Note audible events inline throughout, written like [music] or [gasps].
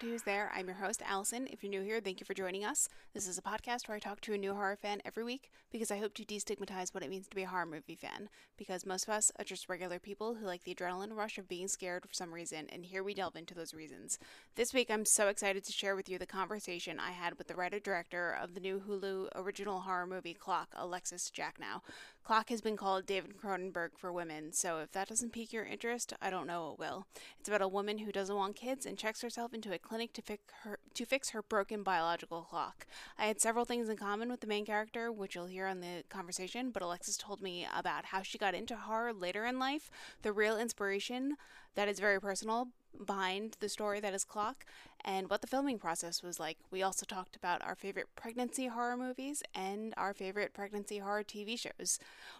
to Who's There. I'm your host, Allison. If you're new here, thank you for joining us. This is a podcast where I talk to a new horror fan every week because I hope to destigmatize what it means to be a horror movie fan. Because most of us are just regular people who like the adrenaline rush of being scared for some reason, and here we delve into those reasons. This week, I'm so excited to share with you the conversation I had with the writer director of the new Hulu original horror movie Clock, Alexis Jacknow. Clock has been called David Cronenberg for women, so if that doesn't pique your interest, I don't know what will. It's about a woman who doesn't want kids and checks herself into a clinic to fix her to fix her broken biological clock. I had several things in common with the main character, which you'll hear on the conversation, but Alexis told me about how she got into horror later in life, the real inspiration that is very personal behind the story that is Clock, and what the filming process was like. We also talked about our favorite pregnancy horror movies and our favorite pregnancy horror TV shows.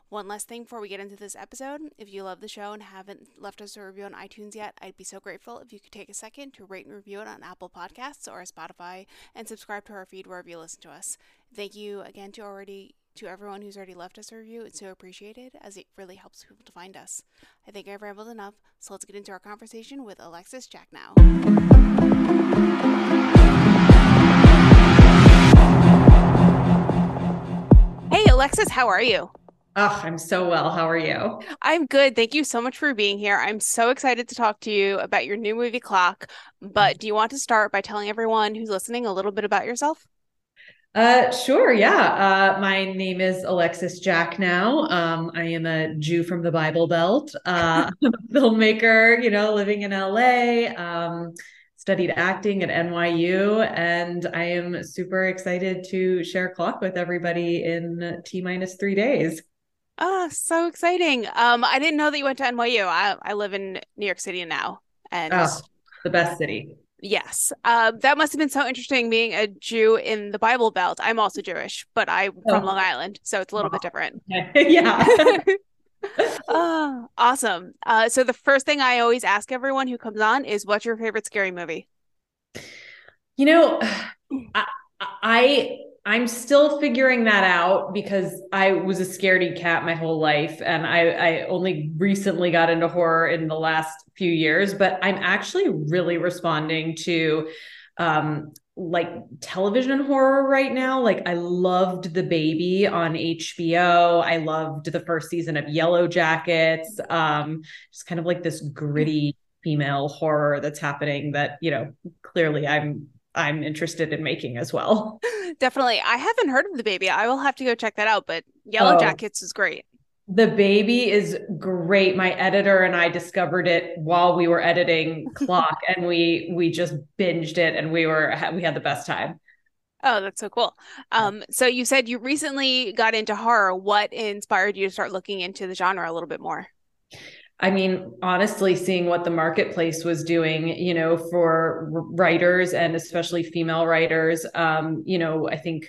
One last thing before we get into this episode if you love the show and haven't left us a review on iTunes yet, I'd be so grateful if you could take a second to rate and review it on Apple Podcasts or Spotify and subscribe to our feed wherever you listen to us. Thank you again to already to everyone who's already left us a review. It's so appreciated as it really helps people to find us. I think I've rambled enough, so let's get into our conversation with Alexis Jacknow. Hey, Alexis, how are you? Oh, I'm so well. How are you? I'm good. Thank you so much for being here. I'm so excited to talk to you about your new movie Clock. But mm-hmm. do you want to start by telling everyone who's listening a little bit about yourself? Uh, sure. Yeah. Uh, my name is Alexis Jacknow. Um, I am a Jew from the Bible Belt, uh, [laughs] [laughs] filmmaker, you know, living in LA, um, studied acting at NYU, and I am super excited to share Clock with everybody in T minus three days. Oh, so exciting. Um, I didn't know that you went to NYU. I, I live in New York City now. And oh, the best city. Yes. Uh, that must have been so interesting being a Jew in the Bible Belt. I'm also Jewish, but I'm oh. from Long Island, so it's a little bit different. [laughs] yeah. oh, [laughs] awesome. Uh, so the first thing I always ask everyone who comes on is what's your favorite scary movie? You know, [sighs] I, I I'm still figuring that out because I was a scaredy cat my whole life. And I, I only recently got into horror in the last few years, but I'm actually really responding to um, like television horror right now. Like I loved The Baby on HBO. I loved the first season of Yellowjackets. Um, just kind of like this gritty female horror that's happening that, you know, clearly I'm I'm interested in making as well. Definitely. I haven't heard of the baby. I will have to go check that out, but Yellow oh, Jackets is great. The baby is great. My editor and I discovered it while we were editing [laughs] Clock and we we just binged it and we were we had the best time. Oh, that's so cool. Um so you said you recently got into horror. What inspired you to start looking into the genre a little bit more? I mean, honestly, seeing what the marketplace was doing, you know, for writers and especially female writers, um, you know, I think,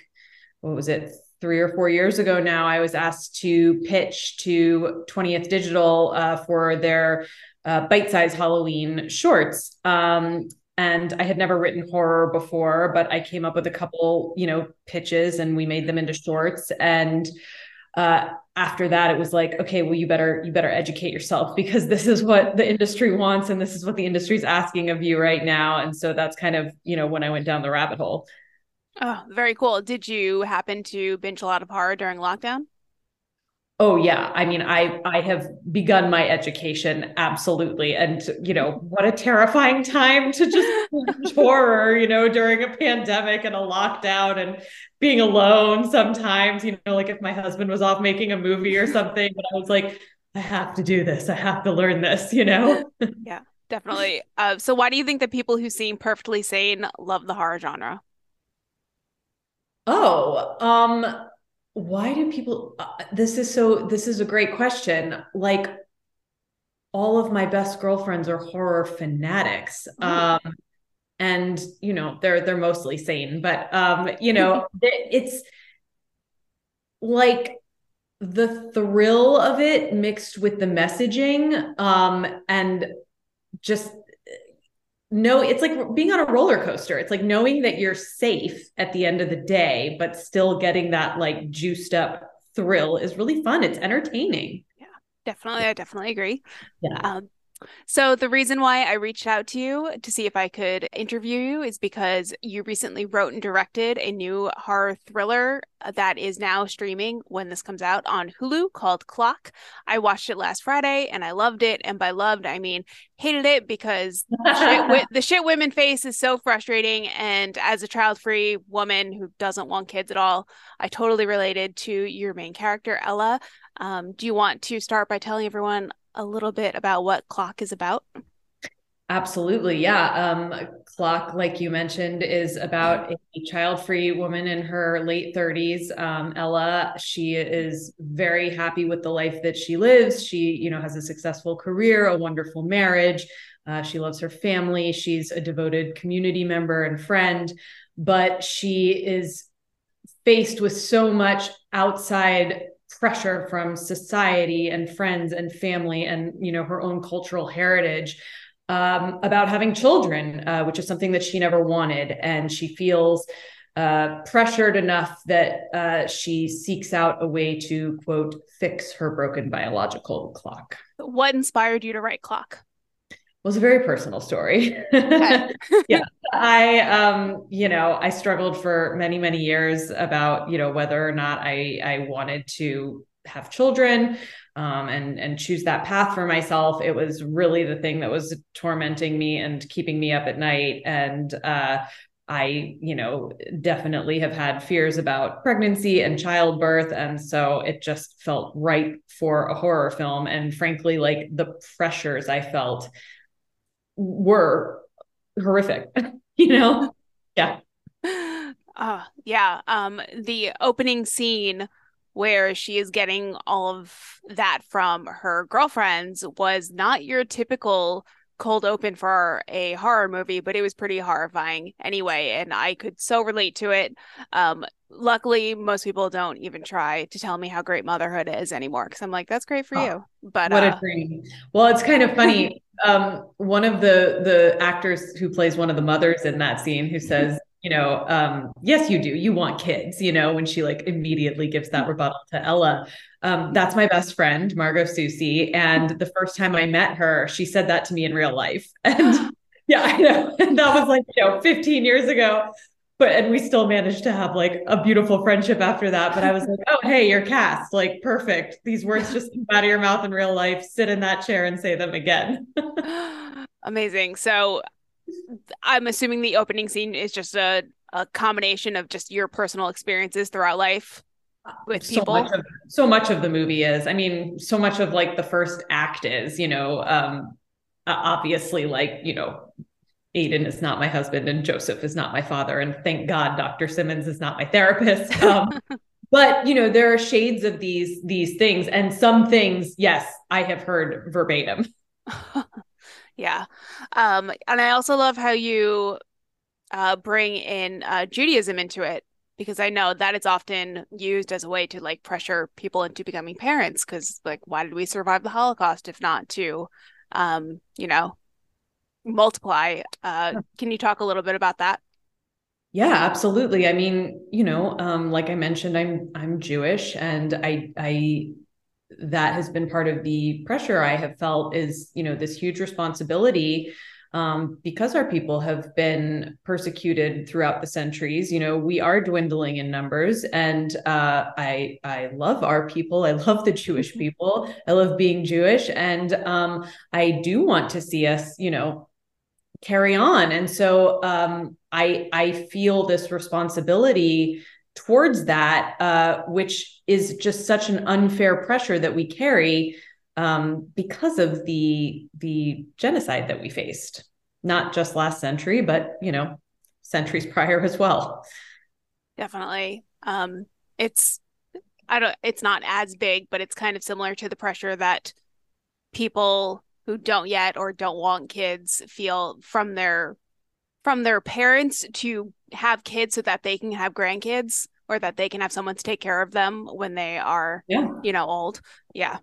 what was it, three or four years ago now, I was asked to pitch to 20th Digital uh, for their uh, bite size Halloween shorts. Um, and I had never written horror before, but I came up with a couple, you know, pitches and we made them into shorts. And uh, after that it was like okay well you better you better educate yourself [laughs] because this is what the industry wants and this is what the industry is asking of you right now. And so that's kind of you know when i went down the rabbit hole. Oh very cool. Did you happen to binge a lot of horror during lockdown oh yeah. I mean i i have begun my education absolutely. And you know what a terrifying time to just [laughs] horror you know during a pandemic and a lockdown and being alone sometimes. You know like if my husband was off making a movie or [laughs] something but i was like i have to do this. I have to learn this you know? [laughs] Yeah definitely. Uh, so why do you think that people who seem perfectly sane love the horror genre? Oh um why do people uh, this is so this is a great question like all of my best girlfriends are horror fanatics mm. um and you know they're they're mostly sane but um you know [laughs] it's like the thrill of it mixed with the messaging um and just no it's like being on a roller coaster. It's like knowing that you're safe at the end of the day but still getting that like juiced up thrill is really fun. It's entertaining. Yeah definitely. I definitely agree. Yeah. Um, So, the reason why I reached out to you to see if I could interview you is because you recently wrote and directed a new horror thriller that is now streaming when this comes out on Hulu called Clock. I watched it last Friday and I loved it. And by loved, I mean hated it because the shit, [laughs] the shit women face is so frustrating. And as a child free woman who doesn't want kids at all, I totally related to your main character, Ella. Um, do you want to start by telling everyone a little bit about what Clock is about? Absolutely. Yeah. Um, Clock, like you mentioned, is about a child free woman in her late 30s. Um, Ella, she is very happy with the life that she lives. She, you know, has a successful career, a wonderful marriage. Uh, she loves her family. She's a devoted community member and friend, but she is faced with so much outside pressure from society and friends and family and you know her own cultural heritage um, about having children uh, which is something that she never wanted. And she feels uh, pressured enough that uh, she seeks out a way to quote fix her broken biological clock. What inspired you to write clock was a very personal story. [laughs] yeah. I um, you know, I struggled for many, many years about, you know, whether or not I I wanted to have children um, and and choose that path for myself. It was really the thing that was tormenting me and keeping me up at night. And uh I, you know, definitely have had fears about pregnancy and childbirth. And so it just felt right for a horror film. And frankly, like the pressures I felt were horrific, [laughs] you know? Yeah. Uh, yeah. Um, the opening scene where she is getting all of that from her girlfriends was not your typical cold open for a horror movie, but it was pretty horrifying anyway, and I could so relate to it. Um, luckily, most people don't even try to tell me how great motherhood is anymore because I'm like, that's great for oh, you. But what uh, a dream! Well, it's kind of [laughs] funny. um, one of the the actors who plays one of the mothers in that scene who says you know, um, yes, you do. You want kids, you know, when she like immediately gives that rebuttal to Ella. Um, that's my best friend, Margot Susie. And the first time I met her, she said that to me in real life. [laughs] And [gasps] yeah, I know. And that was like, you know, 15 years ago. But and we still managed to have like a beautiful friendship after that. But I was like, oh, hey, you're cast. Like, perfect. These words just come out of your mouth in real life. Sit in that chair and say them again. [laughs] [gasps] Amazing. So I'm assuming the opening scene is just a, a combination of just your personal experiences throughout life with so people. Much of, so much of the movie is. I mean, so much of like the first act is, you know, um, obviously like, you know, Aiden is not my husband and Joseph is not my father. And thank God Dr. Simmons is not my therapist. [laughs] Um, but you know, there are shades of these these things. And some things, yes, I have heard verbatim. [laughs] Yeah. Um, and I also love how you uh, bring in uh, Judaism into it because I know that it's often used as a way to like pressure people into becoming parents. Because like, why did we survive the Holocaust if not to, um, you know, multiply? Uh, can you talk a little bit about that? Yeah, absolutely. I mean, you know, um, like I mentioned, I'm I'm Jewish, and I I that has been part of the pressure I have felt is, you know, this huge responsibility um, because our people have been persecuted throughout the centuries. You know, we are dwindling in numbers, and uh, I I love our people. I love the Jewish mm-hmm. people. I love being Jewish, and um, I do want to see us, you know, carry on. And so um, I I feel this responsibility towards that, uh, which is just such an unfair pressure that we carry um, because of the the genocide that we faced, not just last century, but you know, centuries prior as well. Definitely, um, it's I don't. It's not as big, but it's kind of similar to the pressure that people who don't yet or don't want kids feel from their from their parents to have kids so that they can have grandkids or that they can have someone to take care of them when they are yeah. you know old. Yeah.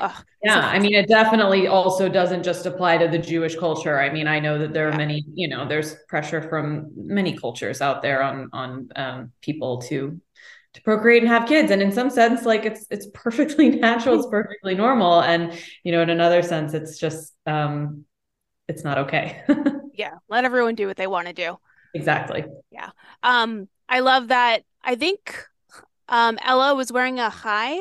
Ugh, yeah i mean it definitely also doesn't just apply to the jewish culture. I mean i know that there are yeah. many you know there's pressure from many cultures out there on on um, people to to procreate and have kids. And in some sense like it's it's [laughs] perfectly natural it's perfectly normal. And you know in another sense it's just um it's not okay [laughs] yeah let everyone do what they want to do exactly yeah um i love that i think um ella was wearing a chai.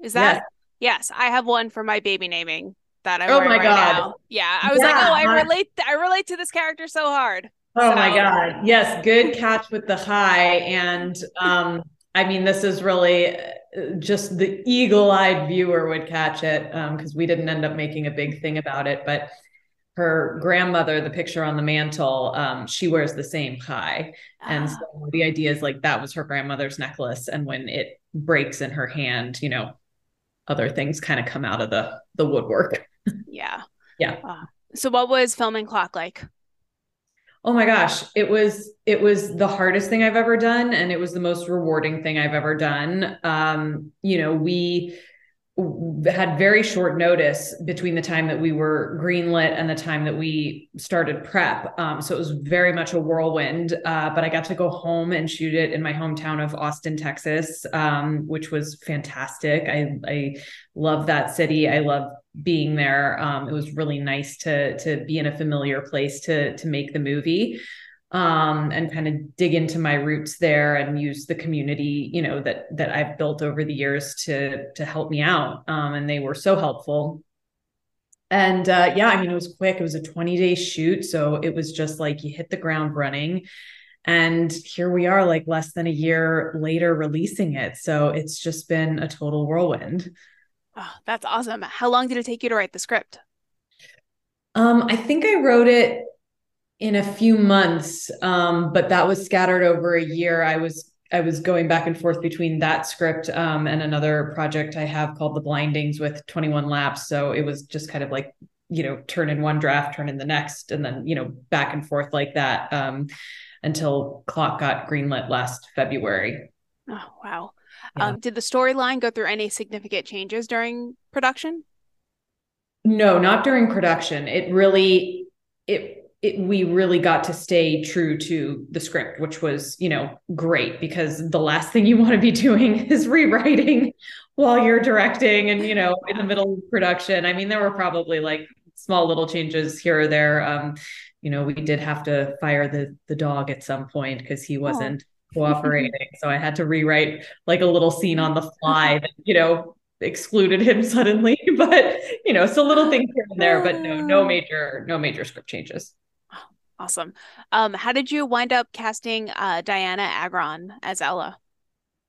is that yes, yes i have one for my baby naming that i'm oh my right god now. yeah i was yeah. like oh i relate i relate to this character so hard Oh so. my God. Yes. Good catch with the chai. And um, I mean, this is really uh, just the eagle eyed viewer would catch it because um, we didn't end up making a big thing about it. But her grandmother, the picture on the mantle, um, she wears the same chai. And so ah. the idea is like that was her grandmother's necklace. And when it breaks in her hand, you know, other things kind of come out of the the woodwork. Yeah. [laughs] yeah. Uh, so what was filming clock like? Oh my gosh, it was it was the hardest thing I've ever done and it was the most rewarding thing I've ever done. Um, you know, we had very short notice between the time that we were greenlit and the time that we started prep. Um, so it was very much a whirlwind. Uh, but I got to go home and shoot it in my hometown of Austin, Texas, um, which was fantastic. I I love that city. I love being there. Um, it was really nice to to be in a familiar place to to make the movie um, and kind of dig into my roots there and use the community, you know, that that I've built over the years to to help me out. Um, and they were so helpful. And uh, yeah, I mean, it was quick. It was a 20 day shoot, so it was just like you hit the ground running. And here we are, like less than a year later, releasing it. So it's just been a total whirlwind. Oh, that's awesome. How long did it take you to write the script? Um, I think I wrote it in a few months um, but that was scattered over a year. I was i was going back and forth between that script um, and another project i have called the blindings with 21 laps. So it was just kind of like you know turn in one draft turn in the next and then you know back and forth like that um, until clock got greenlit last february. Oh wow. Yeah. Um, did the storyline go through any significant changes during production? No not during production. It really it it, we really got to stay true to the script, which was, you know, great because the last thing you want to be doing [laughs] is rewriting while you're directing and, you know, in the middle of production. I mean, there were probably like small little changes here or there. Um, you know, we did have to fire the the dog at some point because he wasn't oh. cooperating. so I had to rewrite like a little scene on the fly [laughs] that, you know, excluded him [laughs] suddenly. But, you know, so little things here and there, but no, no major, no major script changes. Awesome. Um, how did you wind up casting uh, Dianna Agron as Ella?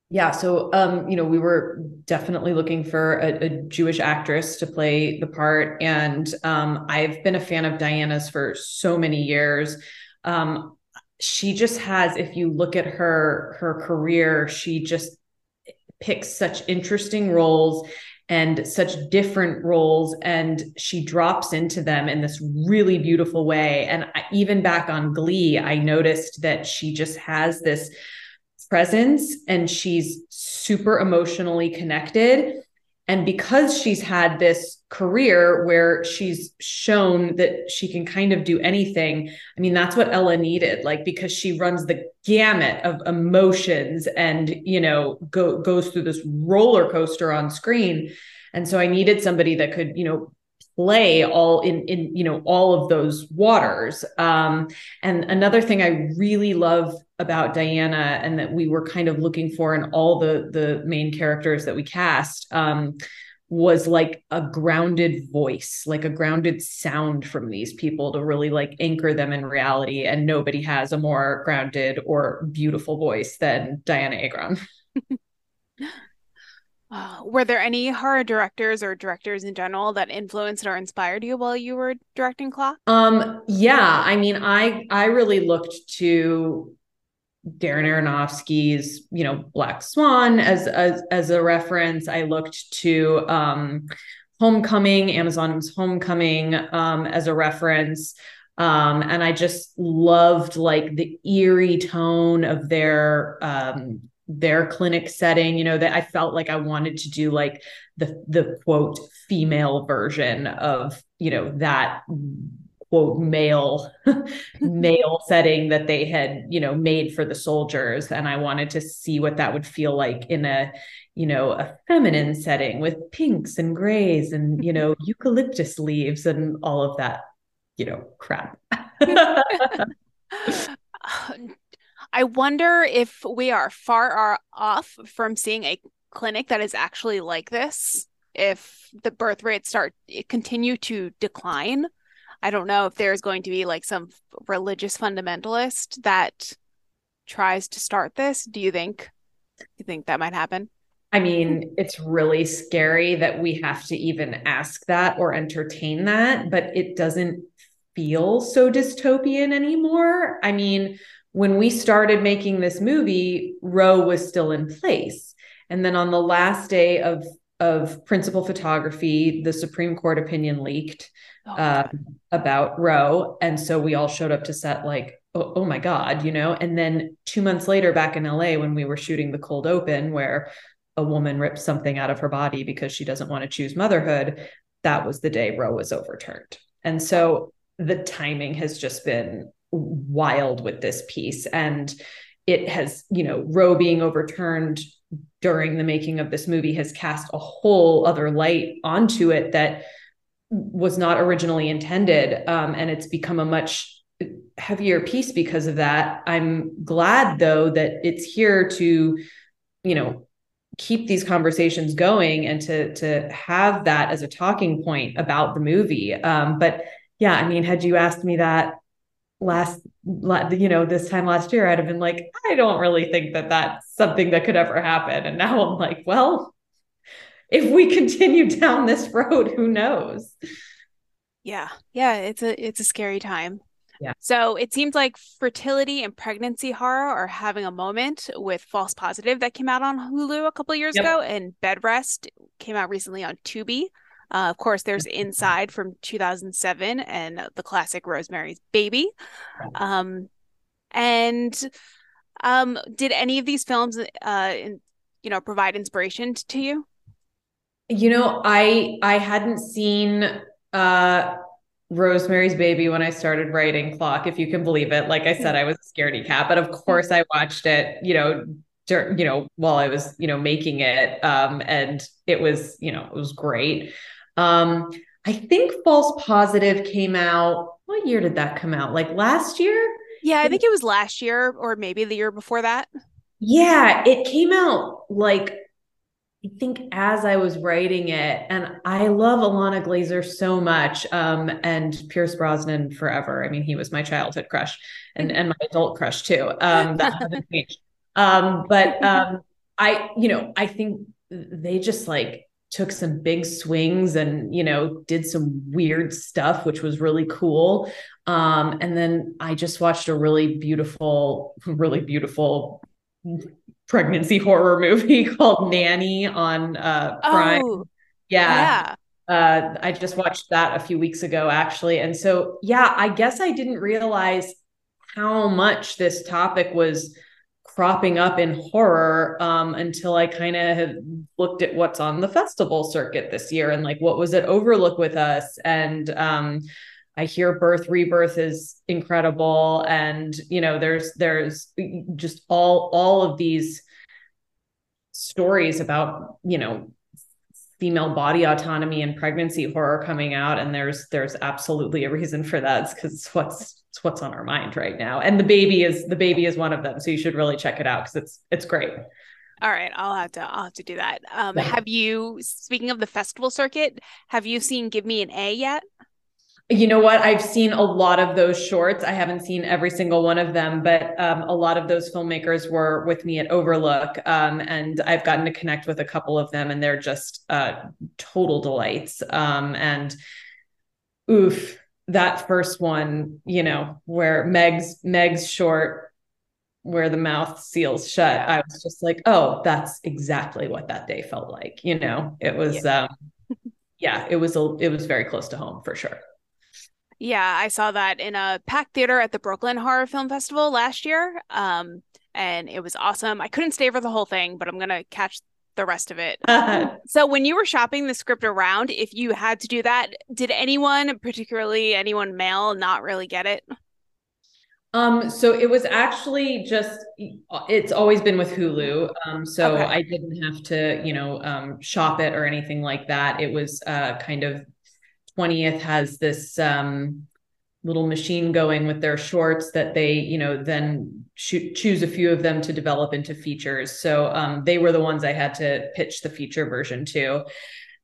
Yeah, so um, you know, we were definitely looking for a, a Jewish actress to play the part, and um, I've been a fan of Dianna's for so many years. Um, she just has, if you look at her her career, she just picks such interesting roles and such different roles and she drops into them in this really beautiful way. And even back on glee i noticed that she just has this presence and she's super emotionally connected and because she's had this career where she's shown that she can kind of do anything, I mean, that's what Ella needed, like, because she runs the gamut of emotions and, you know, go, goes through this roller coaster on screen. And so I needed somebody that could, you know, play all in in you know all of those waters. Um and another thing i really love about dianna and that we were kind of looking for in all the the main characters that we cast um was like a grounded voice like a grounded sound from these people to really like anchor them in reality. And nobody has a more grounded or beautiful voice than dianna agron [laughs] [sighs] Were there any horror directors or directors in general that influenced or inspired you while you were directing Clock? Um, yeah, I mean, I I really looked to Darren Aronofsky's, you know, Black Swan as as as a reference. I looked to um, Homecoming, Amazon's Homecoming um, as a reference. Um, and I just loved like the eerie tone of their um, their clinic setting you know that i felt like i wanted to do like the the quote female version of you know that quote male [laughs] male setting that they had you know made for the soldiers. And i wanted to see what that would feel like in a you know a feminine setting with pinks and grays and you know [laughs] eucalyptus leaves and all of that you know crap [laughs] uh, I wonder if we are far off from seeing a clinic that is actually like this. If the birth rates start eh, continue to decline, I don't know if there's going to be like some religious fundamentalist that tries to start this. Do you think? You think that might happen? I mean, it's really scary that we have to even ask that or entertain that, but it doesn't feel so dystopian anymore. I mean, when we started making this movie, Roe was still in place. And then on the last day of of principal photography, the Supreme Court opinion leaked oh, uh, about Roe, and so we all showed up to set like, oh, oh, my god, you know. And then two months later, back in LA, when we were shooting the cold open, where a woman rips something out of her body because she doesn't want to choose motherhood, that was the day Roe was overturned. And so the timing has just been wild with this piece. And it has you know roe being overturned during the making of this movie has cast a whole other light onto it that was not originally intended. Um, and it's become a much heavier piece because of that. I'm glad though that it's here to you know keep these conversations going and to to have that as a talking point about the movie. Um, but yeah i mean had you asked me that last you know this time last year i'd have been like i don't really think that that's something that could ever happen. And now i'm like well if we continue [laughs] down this road who knows? Yeah. Yeah it's a it's a scary time. Yeah. So it seems like fertility and pregnancy horror are having a moment with false positive that came out on hulu a couple years yep. ago and bed rest came out recently on tubi uh, of course, there's Inside from 2007 and the classic Rosemary's Baby. Um, and um, did any of these films, uh, in, you know, provide inspiration to you? You know, I I hadn't seen uh, Rosemary's Baby when I started writing Clock, if you can believe it. Like I said, I was a scaredy cat, but of course I watched it. You know, you know, while I was, you know, making it. Um, and it was, you know, it was great. Um, I think False Positive came out. What year did that come out? Like last year? Yeah, I think it was last year or maybe the year before that. Yeah, it came out like I think as I was writing it, and I love Ilana Glazer so much, um, and Pierce Brosnan forever. I mean, he was my childhood crush, and and my adult crush too. Um, that hasn't [laughs] changed. Um, but um, I, you know, I think they just like took some big swings and you know did some weird stuff which was really cool. Um, and then i just watched a really beautiful really beautiful pregnancy horror [laughs] movie called nanny on uh prime. Oh, yeah, yeah. Uh, i just watched that a few weeks ago actually. And so yeah i guess i didn't realize how much this topic was cropping up in horror um, until I kind of looked at what's on the festival circuit this year and like what was it Overlook with us? And um, I hear Birth Rebirth is incredible and you know there's there's just all all of these stories about you know female body autonomy and pregnancy horror coming out and there's there's absolutely a reason for that because what's it's what's on our mind right now. And the baby is the baby is one of them so you should really check it out because it's it's great. All right i'll have to i'll have to do that. Um have you speaking of the festival circuit have you seen give me an a yet you know what i've seen a lot of those shorts i haven't seen every single one of them but um, a lot of those filmmakers were with me at overlook um, and i've gotten to connect with a couple of them and they're just uh, total delights um, and oof that first one, you know, where Meg's Meg's short where the mouth seals shut, yeah. I was just like, oh, that's exactly what that day felt like. You know, it was yeah. um [laughs] yeah, it was a it was very close to home for sure. Yeah, I saw that in a packed theater at the Brooklyn Horror Film Festival last year. Um and it was awesome. I couldn't stay for the whole thing, but I'm gonna catch the rest of it. [laughs] so when you were shopping the script around, if you had to do that, did anyone, particularly anyone male, not really get it? Um, so it was actually just it's always been with Hulu. Um, so okay. I didn't have to, you know, um, shop it or anything like that. It was uh kind of 20th has this um little machine going with their shorts that they you know then choose a few of them to develop into features. So um, they were the ones i had to pitch the feature version to.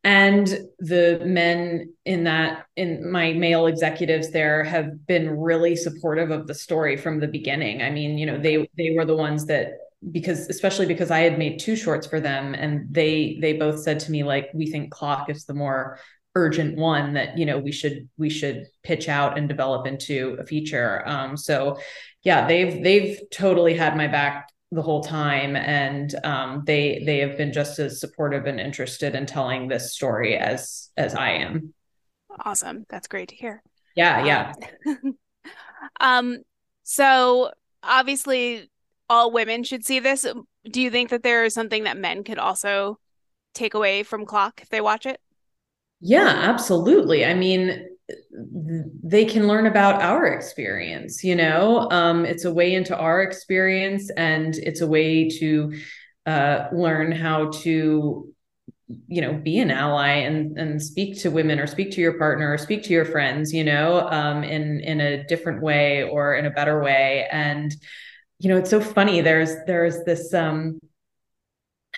And the men in that in my male executives there have been really supportive of the story from the beginning. I mean you know they they were the ones that because especially because i had made two shorts for them and they they both said to me like we think clock is the more urgent one that you know we should we should pitch out and develop into a feature. Um so yeah they've they've totally had my back the whole time. And um they they have been just as supportive and interested in telling this story as as i am. Awesome. That's great to hear. Yeah yeah. Um, [laughs] um so obviously all women should see this. Do you think that there is something that men could also take away from clock if they watch it yeah, absolutely. I mean, they can learn about our experience, you know? Um, it's a way into our experience and it's a way to uh, learn how to you know be an ally and and speak to women or speak to your partner or speak to your friends you know um in in a different way or in a better way and you know it's so funny there's there's this um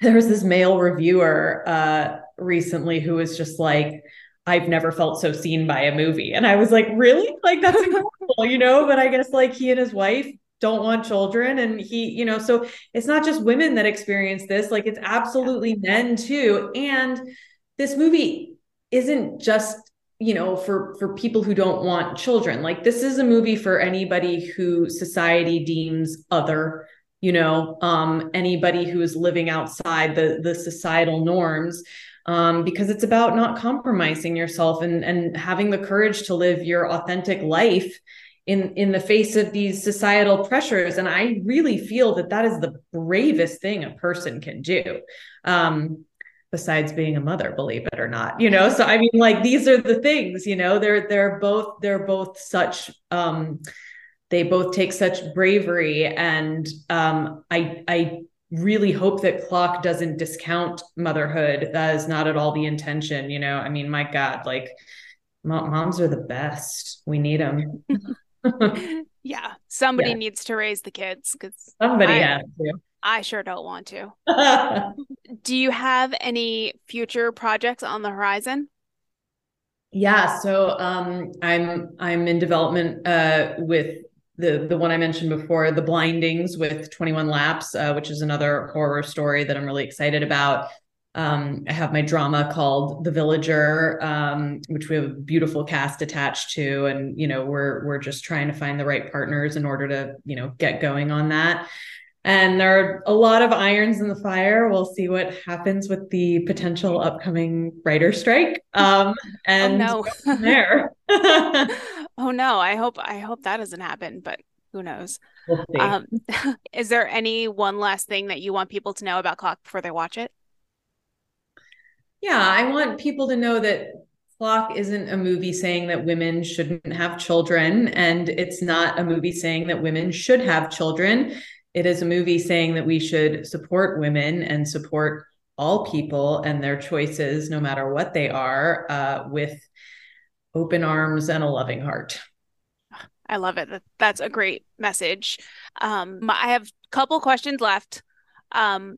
there was this male reviewer uh recently who was just like, I've never felt so seen by a movie. And I was like, really? Like, that's [laughs] incredible, you know? But I guess like he and his wife don't want children. And he, you know, so it's not just women that experience this, like, it's absolutely men too. And this movie isn't just you know for for people who don't want children like this is a movie for anybody who society deems other you know um anybody who is living outside the the societal norms um, because it's about not compromising yourself and and having the courage to live your authentic life in in the face of these societal pressures. And i really feel that that is the bravest thing a person can do um, besides being a mother believe it or not you know? So i mean like these are the things you know? They're they're both they're both such um they both take such bravery. And um i i really hope that clock doesn't discount motherhood. That is not at all the intention you know? I mean my god like moms are the best. We need them [laughs] yeah somebody yeah. needs to raise the kids because somebody I, has to. I sure don't want to. [laughs] Do you have any future projects on the horizon? Yeah so um i'm i'm in development uh with the the one I mentioned before, The Blindings with 21 Laps, uh, which is another horror story that I'm really excited about. Um, I have my drama called The Villager, um, which we have a beautiful cast attached to, and you know we're we're just trying to find the right partners in order to you know get going on that. And there are a lot of irons in the fire. We'll see what happens with the potential upcoming writer strike. Um, [laughs] oh, and oh, no. there. [laughs] [laughs] oh no, I hope I hope that doesn't happen, but who knows? We'll um, [laughs] is there any one last thing that you want people to know about Clock before they watch it? Yeah, I want people to know that Clock isn't a movie saying that women shouldn't have children, and it's not a movie saying that women should have children. It is a movie saying that we should support women and support all people and their choices, no matter what they are, uh, with open arms and a loving heart. I love it. That's a great message. Um, I have a couple questions left, um,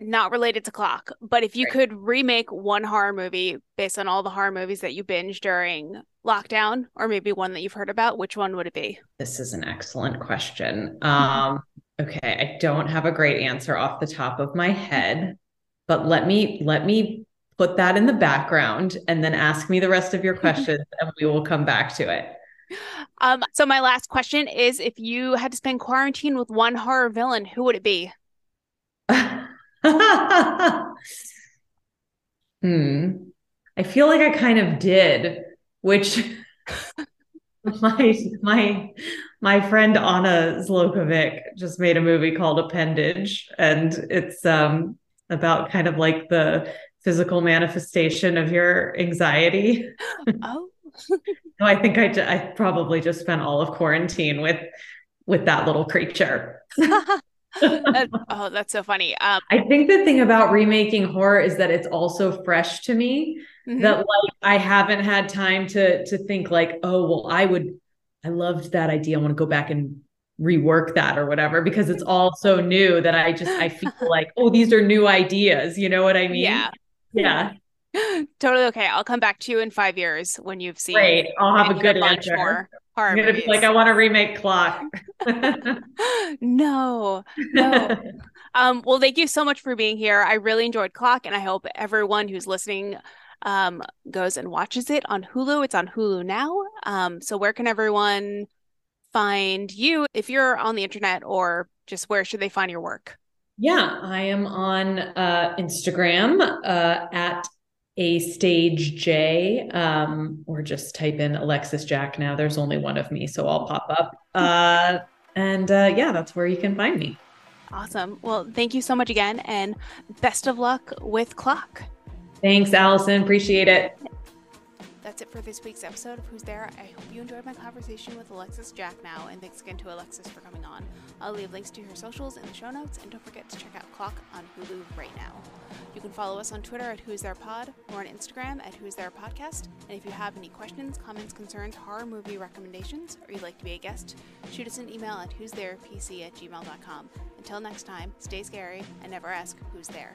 not related to clock, but if you right. could remake one horror movie based on all the horror movies that you binge during lockdown, or maybe one that you've heard about, which one would it be? This is an excellent question. [laughs] Um, okay, I don't have a great answer off the top of my head, but let me let me put that in the background and then ask me the rest of your [laughs] questions and we will come back to it. Um, so my last question is if you had to spend quarantine with one horror villain, who would it be? [laughs] hmm. I feel like I kind of did, which [laughs] my my my friend Anna Zlokovic just made a movie called Appendage, and it's um about kind of like the physical manifestation of your anxiety. [laughs] Oh. [laughs] so I think I, I probably just spent all of quarantine with with that little creature. [laughs] oh, that's so funny. Um, I think the thing about remaking horror is that it's also fresh to me. Mm-hmm. That like I haven't had time to to think like, oh well, I would, I loved that idea. I want to go back and rework that or whatever because it's all so new that I just I feel like, oh, these are new ideas. You know what I mean? Yeah. Yeah. [laughs] totally okay. I'll come back to you in five years when you've seen. Great. I'll have a good answer. More horror I'm gonna movies. be like, I want to remake Clock. [laughs] no, no. [laughs] um, well, thank you so much for being here. I really enjoyed Clock, and I hope everyone who's listening um, goes and watches it on Hulu. It's on Hulu now. Um, so where can everyone find you if you're on the internet, or just where should they find your work? Yeah, I am on uh, Instagram uh, at a stage J, um, or just type in Alexis Jacknow. There's only one of me, so I'll pop up. [laughs] Uh, and uh, yeah, that's where you can find me. Awesome. Well, thank you so much again, and best of luck with Clock. Thanks, Allison. Appreciate it. That's it for this week's episode of Who's There. I hope you enjoyed my conversation with Alexis Jack now, and thanks again to Alexis for coming on. I'll leave links to her socials in the show notes, and don't forget to check out Clock on Hulu right now. You can follow us on Twitter at Who's There Pod or on Instagram at Who's There Podcast. And if you have any questions, comments, concerns, horror movie recommendations, or you'd like to be a guest, shoot us an email at who's there pc at gmail.com. Until next time, stay scary and never ask who's there.